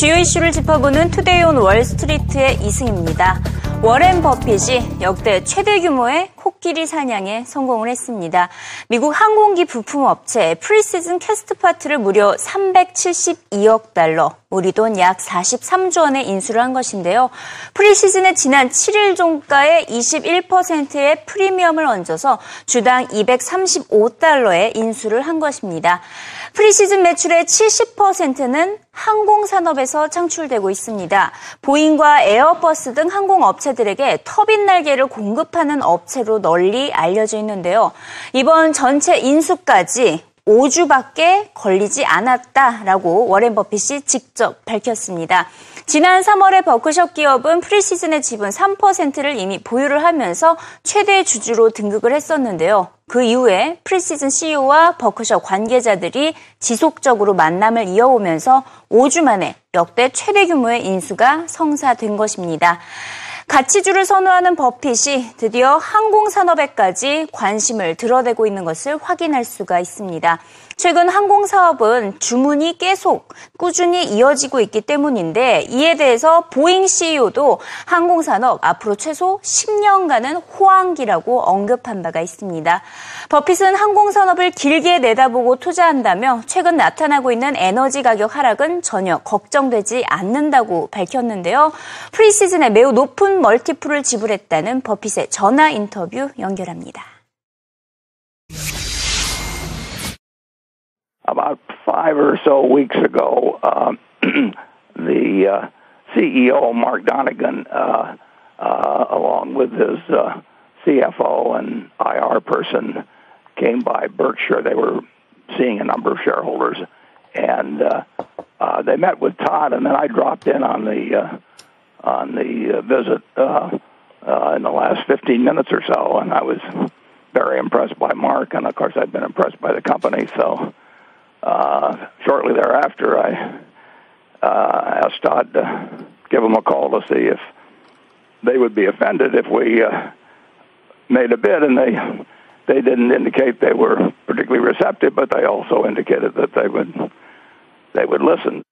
주요 이슈를 짚어보는 Today on Wall Street의 이승입니다. 워렌 버핏이 역대 최대 규모의 코끼리 사냥에 성공을 했습니다. 미국 항공기 부품 업체 프리시전 캐스트파츠를 무려 372억 달러, 우리 돈 약 43조 원에 인수를 한 것인데요. 프리시전의 지난 7일 종가의 21%의 프리미엄을 얹어서 주당 235달러에 인수를 한 것입니다. 프리시즌 매출의 70%는 항공산업에서 창출되고 있습니다. 보잉과 에어버스 등 항공업체들에게 터빈 날개를 공급하는 업체로 널리 알려져 있는데요. 이번 전체 인수까지 5주밖에 걸리지 않았다라고 워렌 버핏이 직접 밝혔습니다. 지난 3월에 버크셔 기업은 프리시즌의 지분 3%를 이미 보유를 하면서 최대 주주로 등극을 했었는데요. 그 이후에 프리시즌 CEO와 버크셔 관계자들이 지속적으로 만남을 이어오면서 5주 만에 역대 최대 규모의 인수가 성사된 것입니다. 가치주를 선호하는 버핏이 드디어 항공산업에까지 관심을 드러내고 있는 것을 확인할 수가 있습니다. 최근 항공사업은 주문이 계속 꾸준히 이어지고 있기 때문인데 이에 대해서 보잉 CEO도 항공산업 앞으로 최소 10년간은 호황기라고 언급한 바가 있습니다. 버핏은 항공산업을 길게 내다보고 투자한다며 최근 나타나고 있는 에너지 가격 하락은 전혀 걱정되지 않는다고 밝혔는데요. 프리시즌에 매우 높은 멀티플을 지불했다는 버핏의 전화 인터뷰 연결합니다. About five or so weeks ago, uh, the uh, CEO, Mark Donegan, uh, uh, along with his uh, CFO and IR person, came by Berkshire. They were seeing a number of shareholders, and uh, uh, they met with Todd, and then I dropped in on the uh, on the uh, visit uh, uh, in the last 15 minutes or so, and I was very impressed by Mark, and of course I've been impressed by the company. So uh, shortly thereafter, I uh, asked Todd to give them a call to see if they would be offended if we uh, made a bid, and they they didn't indicate they were particularly receptive, but they also indicated that they would they would listen.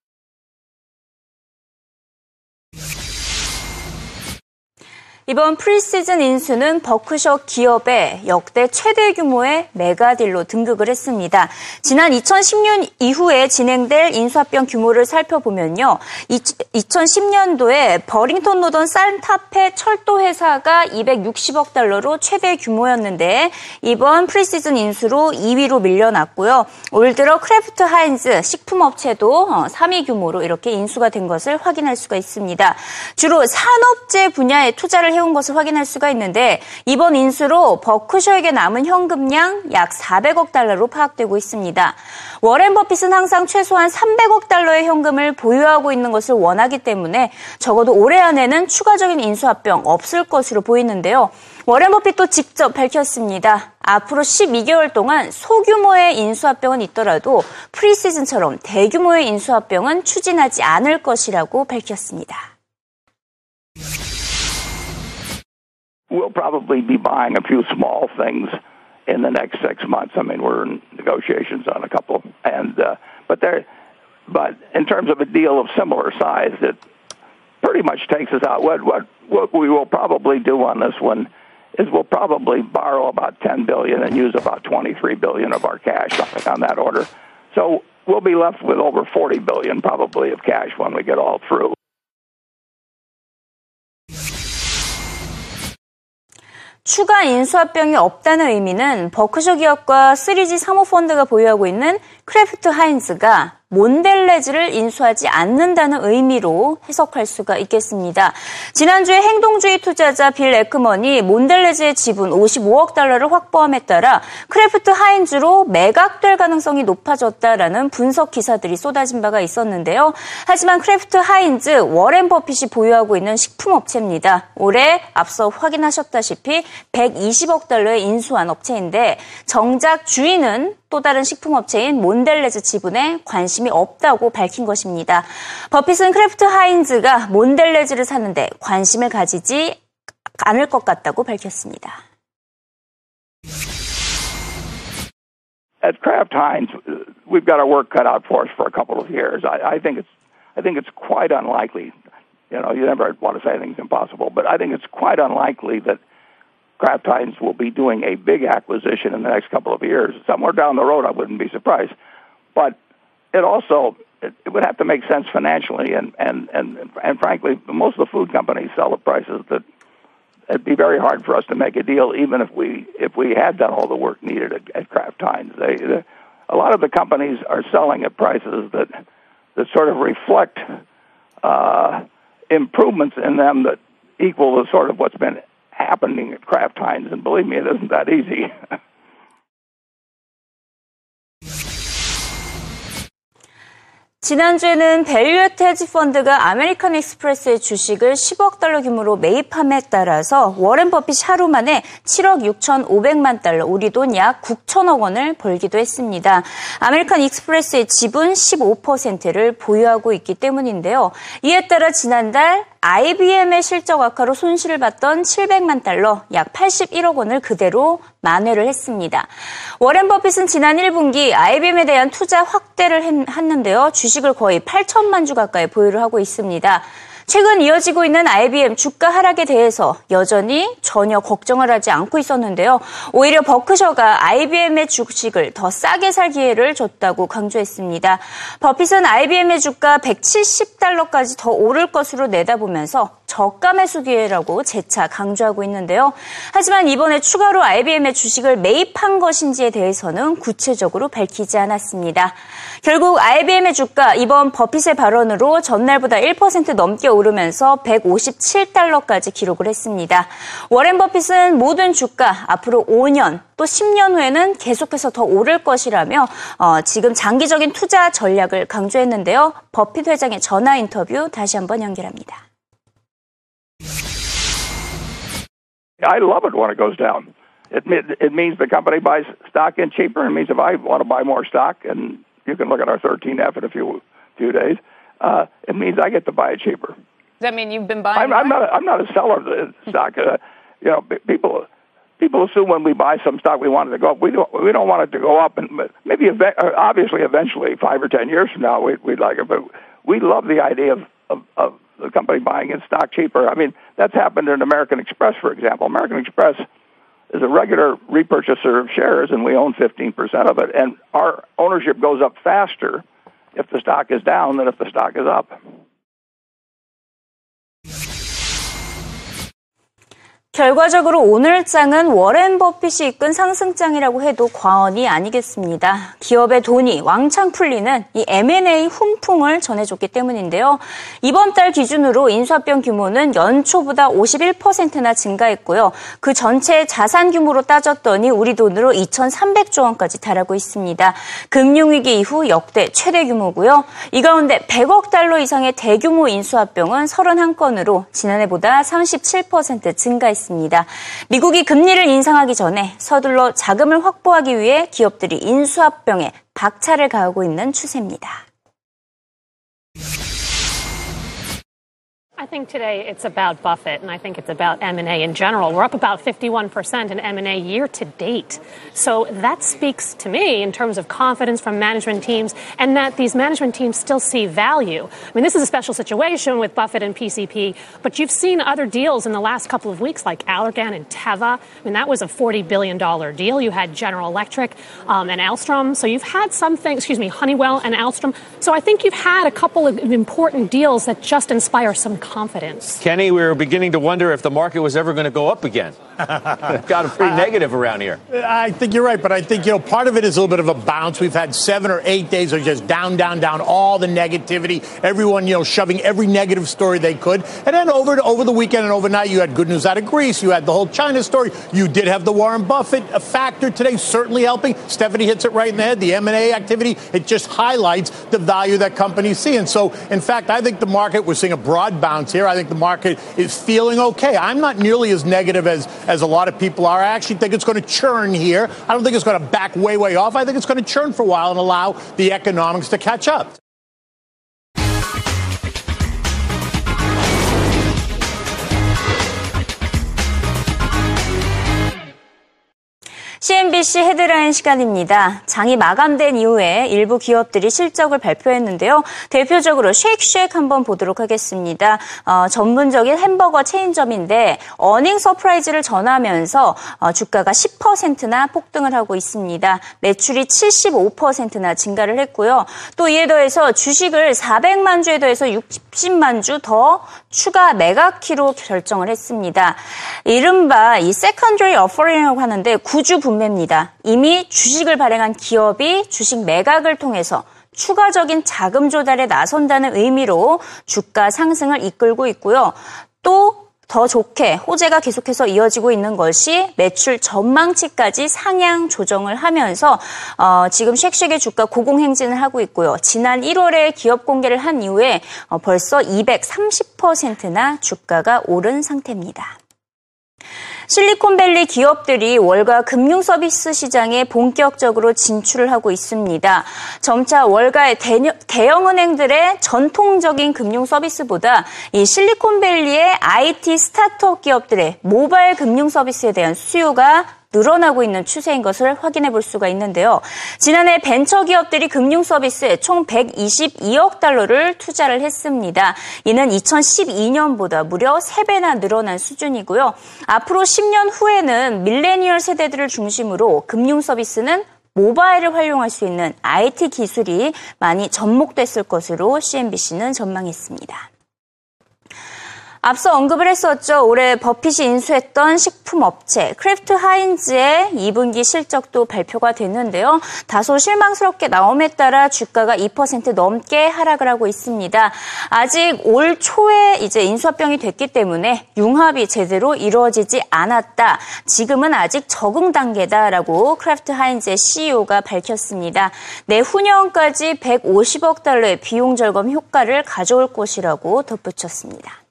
이번 프리시즌 인수는 버크셔 기업의 역대 최대 규모의 메가딜로 등극을 했습니다. 지난 2010년 이후에 진행된 인수합병 규모를 살펴보면요. 2010년도에 버링턴 노던 산타페 철도 회사가 260억 달러로 최대 규모였는데 이번 프리시즌 인수로 2위로 밀려났고요. 올 들어 크래프트 하인즈 식품업체도 3위 어, 규모로 이렇게 인수가 된 것을 확인할 수가 있습니다. 주로 산업재 분야에 투자를 해온 것을 확인할 수가 있는데 이번 인수로 버크셔에게 남은 현금량 약 400억 달러로 파악되고 있습니다. 워렌 버핏은 항상 최소한 300억 달러의 현금을 보유하고 있는 것을 원하기 때문에 적어도 올해 안에는 추가적인 인수 합병 없을 것으로 보이는데요. 워렌 버핏도 직접 밝혔습니다. 앞으로 12개월 동안 소규모의 인수합병은 있더라도 프리시즌처럼 대규모의 인수합병은 추진하지 않을 것이라고 밝혔습니다. We'll probably be buying a few small things in the next six months. I mean, we're in negotiations on a couple, and uh, but there, but in terms of a deal of similar size, it pretty much takes us out. What what what we will probably do on this one is we'll probably borrow about 10 billion and use about 23 billion of our cash on that order. So we'll be left with over 40 billion probably of cash when we get all through. 추가 인수합병이 없다는 의미는 버크셔 기업과 3G 사모펀드가 보유하고 있는 크래프트 하인즈가 몬델레즈를 인수하지 않는다는 의미로 해석할 수가 있겠습니다. 지난주에 행동주의 투자자 빌 애크먼이 몬델레즈의 지분 55억 달러를 확보함에 따라 크래프트 하인즈로 매각될 가능성이 높아졌다라는 분석 기사들이 쏟아진 바가 있었는데요. 하지만 크래프트 하인즈 워렌 버핏이 보유하고 있는 식품업체입니다. 올해 앞서 확인하셨다시피 120억 달러에 인수한 업체인데 정작 주인은 또 다른 식품업체인 몬델레즈 지분에 관심이 없다고 밝힌 것입니다. 버핏은 크래프트 하인즈가 몬델레즈를 사는데 관심을 가지지 않을 것 같다고 밝혔습니다. At Kraft Heinz, we've got our work cut out for us for a couple of years. I, I think it's I think it's quite unlikely. You know, you never want to say anything's impossible, but I think it's quite unlikely that Kraft Heinz will be doing a big acquisition in the next couple of years. Somewhere down the road, I wouldn't be surprised. But it also it, it would have to make sense financially, and and and and frankly, most of the food companies sell at prices that it'd be very hard for us to make a deal, even if we if we had done all the work needed at, at Kraft Heinz. They, they, a lot of the companies are selling at prices that that sort of reflect uh, improvements in them that equal the sort of what's been happening at Kraft Heinz. And believe me, it isn't that easy. 지난주에는 밸류에트 헤지 펀드가 아메리칸 익스프레스의 주식을 10억 달러 규모로 매입함에 따라서 워렌 버핏이 하루 만에 7억 6,500만 달러, 우리 돈 약 9천억 원을 벌기도 했습니다. 아메리칸 익스프레스의 지분 15%를 보유하고 있기 때문인데요. 이에 따라 지난달 IBM의 실적 악화로 손실을 봤던 700만 달러, 약 81억 원을 그대로 만회를 했습니다. 워렌 버핏은 지난 1분기 IBM에 대한 투자 확대를 했는데요. 주식을 거의 8천만 주 가까이 보유를 하고 있습니다. 최근 이어지고 있는 IBM 주가 하락에 대해서 여전히 전혀 걱정을 하지 않고 있었는데요. 오히려 버크셔가 IBM의 주식을 더 싸게 살 기회를 줬다고 강조했습니다. 버핏은 IBM의 주가 170달러까지 더 오를 것으로 내다보면서 저가 매수 기회라고 재차 강조하고 있는데요. 하지만 이번에 추가로 IBM의 주식을 매입한 것인지에 대해서는 구체적으로 밝히지 않았습니다. 결국 IBM의 주가 이번 버핏의 발언으로 전날보다 1% 넘게 오르면서 157달러까지 기록을 했습니다. 워렌 버핏은 모든 주가 앞으로 5년 또 10년 후에는 계속해서 더 오를 것이라며 어, 지금 장기적인 투자 전략을 강조했는데요. 버핏 회장의 전화 인터뷰 다시 한번 연결합니다. I love it when it goes down. It it means the company buys stock in cheaper. It means if I want to buy more stock, and you can look at our 13F in a few few days, uh, it means I get to buy it cheaper. Does that mean you've been buying? I'm, I'm not. A, I'm not a seller of the stock. Uh, you know, people people assume when we buy some stock we want it to go up. We don't. We don't want it to go up, and maybe uh, obviously eventually, five or ten years from now, we, we'd like it. But we love the idea of, of, of the company buying its stock cheaper. I mean, that's happened in American Express, for example. American Express is a regular repurchaser of shares, and we own 15% of it. And our ownership goes up faster if the stock is down than if the stock is up. 결과적으로 오늘 장은 워렌 버핏이 이끈 상승장이라고 해도 과언이 아니겠습니다. 기업의 돈이 왕창 풀리는 이 M&A 훈풍을 전해줬기 때문인데요. 이번 달 기준으로 인수합병 규모는 연초보다 51%나 증가했고요. 그 전체 자산 규모로 따졌더니 우리 돈으로 2,300조 원까지 달하고 있습니다. 금융위기 이후 역대 최대 규모고요. 이 가운데 100억 달러 이상의 대규모 인수합병은 31건으로 지난해보다 37% 증가했습니다. 있습니다. 미국이 금리를 인상하기 전에 서둘러 자금을 확보하기 위해 기업들이 인수합병에 박차를 가하고 있는 추세입니다. I think today it's about Buffett, and I think it's about M&A in general. We're up about 51% in M&A year to date. So that speaks to me in terms of confidence from management teams and that these management teams still see value. I mean, this is a special situation with Buffett and PCP, but you've seen other deals in the last couple of weeks like Allergan and Teva. I mean, that was a $40 billion deal. You had General Electric um, and Alstrom. So you've had something, excuse me, Honeywell and Alstrom. So I think you've had a couple of important deals that just inspire some confidence. Kenny, we were beginning to wonder if the market was ever going to go up again. Got a pretty negative around here. I think you're right, but I think, you know, part of it is a little bit of a bounce. We've had seven or eight days of just down, down, down, all the negativity, everyone, you know, shoving every negative story they could. And then over to, over the weekend and overnight, you had good news out of Greece. You had the whole China story. You did have the Warren Buffett uh, factor today, certainly helping. Stephanie hits it right in the head. The M&A activity, it just highlights the value that companies see. And so, in fact, I think the market, we're seeing a broad bounce here. I think the market is feeling okay. I'm not nearly as negative as as a lot of people are. I actually think it's going to churn here. I don't think it's going to back way, way off. I think it's going to churn for a while and allow the economics to catch up. CNBC 헤드라인 시간입니다. 장이 마감된 이후에 일부 기업들이 실적을 발표했는데요. 대표적으로 쉐이크쉑 한번 보도록 하겠습니다. 어, 전문적인 햄버거 체인점인데 어닝 서프라이즈를 전하면서 어, 주가가 10%나 폭등을 하고 있습니다. 매출이 75%나 증가를 했고요. 또 이에 더해서 주식을 400만 주에 더해서 60만 주 더 추가 매각키로 결정을 했습니다. 이른바 이 secondary offering이라고 하는데 구주 분매입니다. 이미 주식을 발행한 기업이 주식 매각을 통해서 추가적인 자금 조달에 나선다는 의미로 주가 상승을 이끌고 있고요. 또 더 좋게 호재가 계속해서 이어지고 있는 것이 매출 전망치까지 상향 조정을 하면서 어, 지금 쉑쉑의 주가 고공행진을 하고 있고요. 지난 1월에 기업 공개를 한 이후에 어, 벌써 230%나 주가가 오른 상태입니다. 실리콘밸리 기업들이 월가 금융 서비스 시장에 본격적으로 진출을 하고 있습니다. 점차 월가의 대형 은행들의 전통적인 금융 서비스보다 이 실리콘밸리의 IT 스타트업 기업들의 모바일 금융 서비스에 대한 수요가 늘어나고 있는 추세인 것을 확인해 볼 수가 있는데요. 지난해 벤처 기업들이 금융 서비스에 총 122억 달러를 투자를 했습니다. 이는 2012년보다 무려 3배나 늘어난 수준이고요. 앞으로 10년 후에는 밀레니얼 세대들을 중심으로 금융 서비스는 모바일을 활용할 수 있는 IT 기술이 많이 접목됐을 것으로 CNBC는 전망했습니다. 앞서 언급을 했었죠. 올해 버핏이 인수했던 식품업체 크래프트 하인즈의 2분기 실적도 발표가 됐는데요. 다소 실망스럽게 나옴에 따라 주가가 2% 넘게 하락을 하고 있습니다. 아직 올 초에 이제 인수합병이 됐기 때문에 융합이 제대로 이루어지지 않았다. 지금은 아직 적응 단계다라고 크래프트 하인즈의 CEO가 밝혔습니다. 내후년까지 150억 달러의 비용 절감 효과를 가져올 것이라고 덧붙였습니다.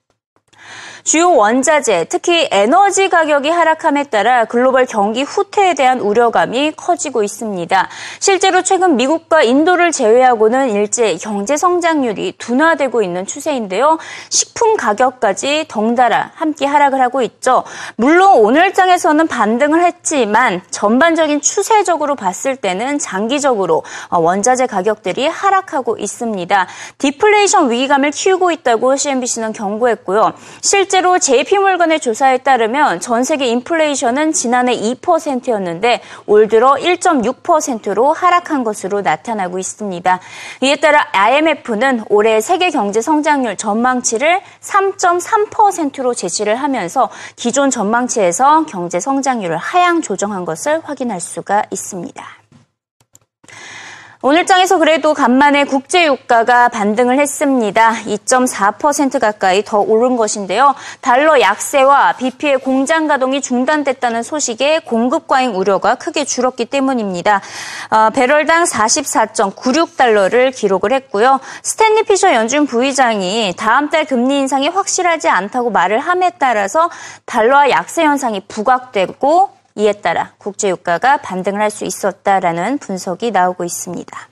주요 원자재, 특히 에너지 가격이 하락함에 따라 글로벌 경기 후퇴에 대한 우려감이 커지고 있습니다. 실제로 최근 미국과 인도를 제외하고는 일제 경제 성장률이 둔화되고 있는 추세인데요. 식품 가격까지 덩달아 함께 하락을 하고 있죠. 물론 오늘 장에서는 반등을 했지만 전반적인 추세적으로 봤을 때는 장기적으로 원자재 가격들이 하락하고 있습니다. 디플레이션 위기감을 키우고 있다고 CNBC는 경고했고요. 실제 실제로 JP몰건의 조사에 따르면 전 세계 인플레이션은 지난해 2%였는데 올 들어 1.6%로 하락한 것으로 나타나고 있습니다. 이에 따라 IMF는 올해 세계 경제 성장률 전망치를 3.3%로 제시를 하면서 기존 전망치에서 경제 성장률을 하향 조정한 것을 확인할 수가 있습니다. 오늘장에서 그래도 간만에 국제유가가 반등을 했습니다. 2.4% 가까이 더 오른 것인데요. 달러 약세와 BP의 공장 가동이 중단됐다는 소식에 공급 과잉 우려가 크게 줄었기 때문입니다. 어, 배럴당 44.96달러를 기록을 했고요. 스탠리 피셔 연준 부의장이 다음 달 금리 인상이 확실하지 않다고 말을 함에 따라서 달러와 약세 현상이 부각되고 이에 따라 국제유가가 반등을 할 수 있었다라는 분석이 나오고 있습니다.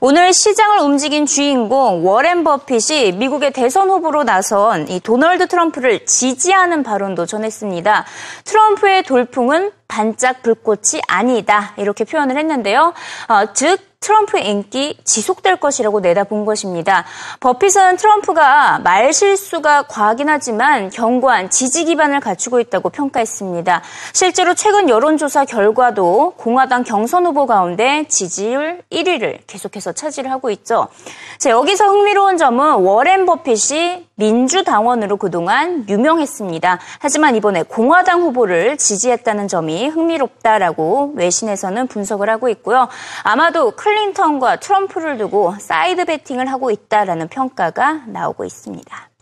오늘 시장을 움직인 주인공 워렌 버핏이 미국의 대선 후보로 나선 이 도널드 트럼프를 지지하는 발언도 전했습니다. 트럼프의 돌풍은 반짝 불꽃이 아니다 이렇게 표현을 했는데요. 어, 즉 트럼프의 인기 지속될 것이라고 내다본 것입니다. 버핏은 트럼프가 말 실수가 과하긴 하지만 견고한 지지 기반을 갖추고 있다고 평가했습니다. 실제로 최근 여론조사 결과도 공화당 경선 후보 가운데 지지율 1위를 계속해서 차지를 하고 있죠. 자, 여기서 흥미로운 점은 워렌 버핏이 민주당원으로 그동안 유명했습니다. 하지만 이번에 공화당 후보를 지지했다는 점이 흥미롭다라고 외신에서는 분석을 하고 있고요. 아마도 클린턴과 트럼프를 두고 side betting을 하고 있다라는 평가가 나오고 있습니다.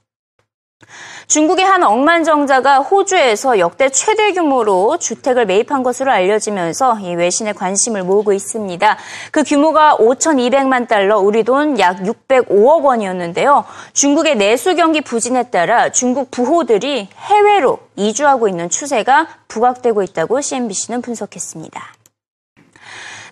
중국의 한 억만장자가 호주에서 역대 최대 규모로 주택을 매입한 것으로 알려지면서 이 외신의 관심을 모으고 있습니다. 그 규모가 5,200만 달러, 우리 돈 약 605억 원이었는데요. 중국의 내수 경기 부진에 따라 중국 부호들이 해외로 이주하고 있는 추세가 부각되고 있다고 CNBC는 분석했습니다.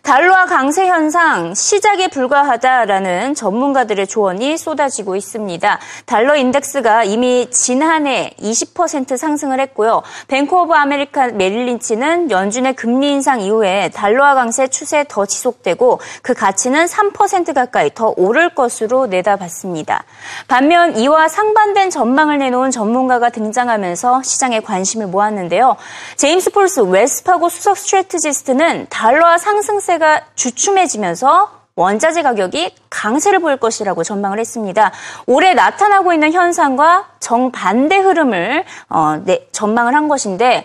달러화 강세 현상 시작에 불과하다라는 전문가들의 조언이 쏟아지고 있습니다. 달러 인덱스가 이미 지난해 20% 상승을 했고요. 뱅크 오브 아메리카 메릴린치는 연준의 금리 인상 이후에 달러화 강세 추세 더 지속되고 그 가치는 3% 가까이 더 오를 것으로 내다봤습니다. 반면 이와 상반된 전망을 내놓은 전문가가 등장하면서 시장에 관심을 모았는데요. 제임스 폴스 웰스파고 수석 strategist는 달러화 상승세가 주춤해지면서 원자재 가격이 강세를 보일 것이라고 전망을 했습니다. 올해 나타나고 있는 현상과 정반대 흐름을 어, 네, 전망을 한 것인데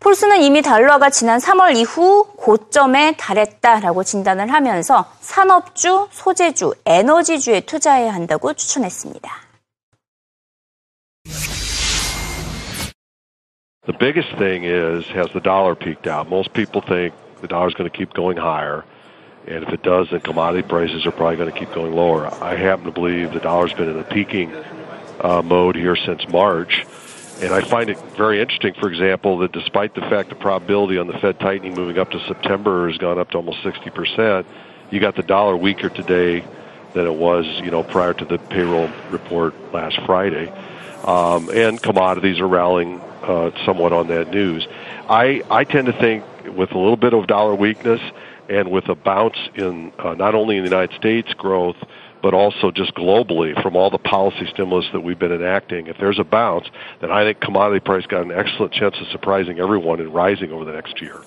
폴스는 이미 달러가 지난 3월 이후 고점에 달했다라고 진단을 하면서 산업주, 소재주, 에너지주에 투자해야 한다고 추천했습니다. The biggest thing is has the dollar peaked out? Most people think the dollar is going to keep going higher. And if it does, then commodity prices are probably going to keep going lower. I happen to believe the dollar's been in a peaking uh, mode here since March. And I find it very interesting, for example, that despite the fact the probability on the Fed tightening moving up to September has gone up to almost 60%, you got the dollar weaker today than it was, you know, prior to the payroll report last Friday. Um, and commodities are rallying uh, somewhat on that news. I, I tend to think with a little bit of dollar weakness – and with a bounce in uh, not only in the United States growth, but also just globally from all the policy stimulus that we've been enacting. If there's a bounce, then I think commodity price got an excellent chance of surprising everyone and rising over the next year.